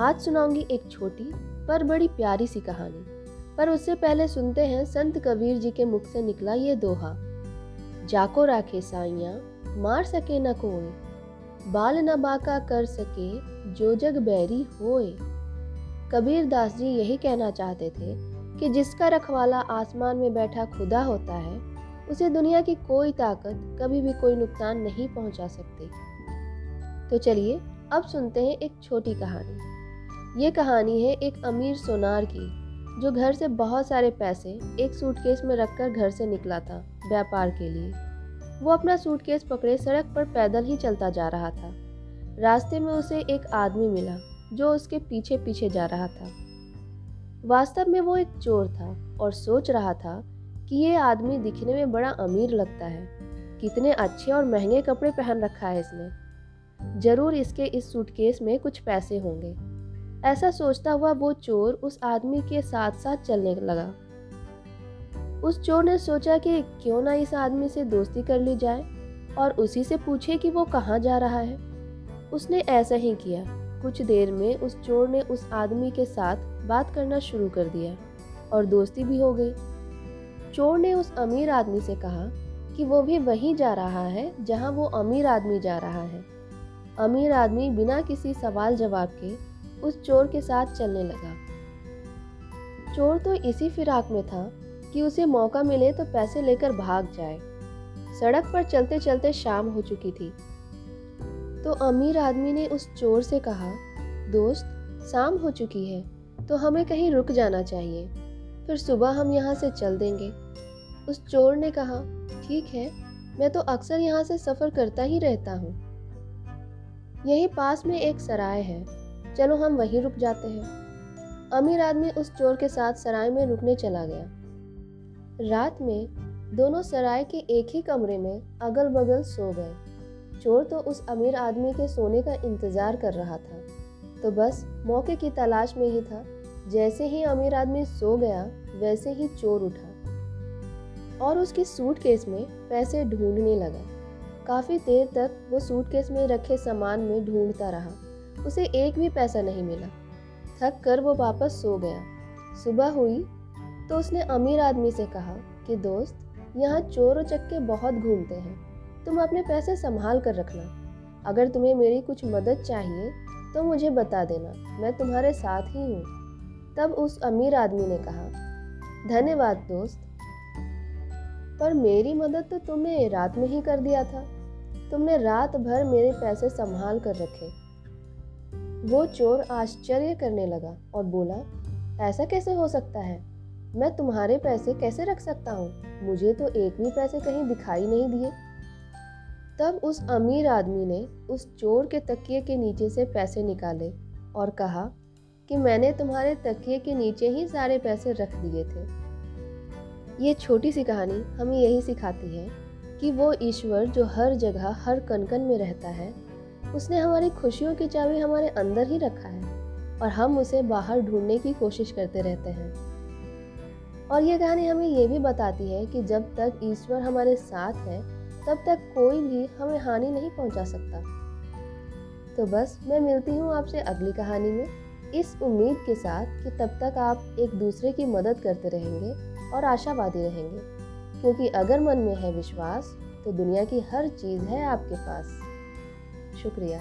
आज सुनाऊँगी एक छोटी, पर बड़ी प्यारी सी कहानी। पर उससे पहले सुनते हैं संत कबीर जी के मुख से निकला ये दोहा। जाको राखे साइया मार सके न कोई बाल न बाका कर सके, जो जग बैरी होए। कबीर दास जी यही कहना चाहते थे कि जिसका रखवाला आसमान में बैठा खुदा होता है, उसे दुनिया की कोई ताकत कभी भी कोई नुकसान नहीं पहुँचा सकती। तो चलिए, अब सुनते हैं एक छोटी कहानी। ये कहानी है एक अमीर सोनार की, जो घर से बहुत सारे पैसे एक सूटकेस में रखकर घर से निकला था, व्यापार के लिए। वो अपना सूटकेस पकड़े सड़क पर पैदल ही चलता जा रहा था। रास्ते में उसे एक आदमी मिला, जो उसके पीछे पीछे जा रहा था। वास्तव में वो एक चोर था और सोच रहा था कि ये आदमी दिखने में बड़ा अमीर लगता है। कितने अच्छे और महँगे कपड़े पहन रखा है इसने। ज़रूर इसके इस सूटकेस में कुछ पैसे होंगे। ऐसा सोचता हुआ वो चोर उस आदमी के साथ साथ चलने लगा। उस चोर ने सोचा कि क्यों ना इस आदमी से दोस्ती कर ली जाए और उसी से पूछे कि वो कहाँ जा रहा है। उसने ऐसा ही किया। कुछ देर में उस चोर ने उस आदमी के साथ बात करना शुरू कर दिया और दोस्ती भी हो गई। चोर ने उस अमीर आदमी से कहा कि वो भी वहीं जा रहा है जहाँ वो अमीर आदमी जा रहा है। अमीर आदमी बिना किसी सवाल जवाब के उस चोर के साथ चलने लगा। चोर तो इसी फिराक में था कि उसे मौका मिले तो पैसे लेकर भाग जाए। सड़क पर चलते चलते शाम हो चुकी थी। तो अमीर आदमी ने उस चोर से कहा, दोस्त, शाम हो चुकी है तो हमें कहीं रुक जाना चाहिए। फिर सुबह हम यहाँ से चल देंगे। उस चोर ने कहा, ठीक है, मैं तो अक्सर यहाँ से सफ़र करता ही रहता हूँ। यही पास में एक सराय है। चलो हम वहीं रुक जाते हैं। अमीर आदमी उस चोर के साथ सराय में रुकने चला गया। रात में दोनों सराय के एक ही कमरे में अगल बगल सो गए। चोर तो उस अमीर आदमी के सोने का इंतज़ार कर रहा था। तो बस मौके की तलाश में ही था। जैसे ही अमीर आदमी सो गया, वैसे ही चोर उठा। और उसकी सूटकेस में पैसे ढूँढने लगा। काफ़ी देर तक वो सूटकेस में रखे सामान में ढूंढता रहा। उसे एक भी पैसा नहीं मिला। थक कर वो वापस सो गया। सुबह हुई तो उसने अमीर आदमी से कहा कि, दोस्त, यहाँ चोर चक्के बहुत घूमते हैं। तुम अपने पैसे संभाल कर रखना। अगर तुम्हें मेरी कुछ मदद चाहिए तो मुझे बता देना। मैं तुम्हारे साथ ही हूँ। तब उस अमीर आदमी ने कहा, धन्यवाद, दोस्त। पर मेरी मदद तो तुमने रात में ही कर दिया था। तुमने रात भर मेरे पैसे संभाल कर रखे। वो चोर आश्चर्य करने लगा और बोला, ऐसा कैसे हो सकता है? मैं तुम्हारे पैसे कैसे रख सकता हूँ? मुझे तो एक भी पैसे कहीं दिखाई नहीं दिए। तब उस अमीर आदमी ने उस चोर के तकिए के नीचे से पैसे निकाले और कहा कि मैंने तुम्हारे तकिए के नीचे ही सारे पैसे रख दिए थे। ये छोटी सी कहानी हमें यही सिखाती है कि वो ईश्वर जो हर जगह हर कनकन में रहता है उसने हमारी खुशियों की चाबी हमारे अंदर ही रखा है और हम उसे बाहर ढूँढने की कोशिश करते रहते हैं। और ये कहानी हमें ये भी बताती है कि जब तक ईश्वर हमारे साथ है, तब तक कोई भी हमें हानि नहीं पहुँचा सकता। तो बस, मैं मिलती हूँ आपसे अगली कहानी में, इस उम्मीद के साथ कि तब तक आप एक दूसरे की मदद करते रहेंगे और आशावादी रहेंगे। क्योंकि अगर मन में है विश्वास तो दुनिया की हर चीज़ है आपके पास। शुक्रिया।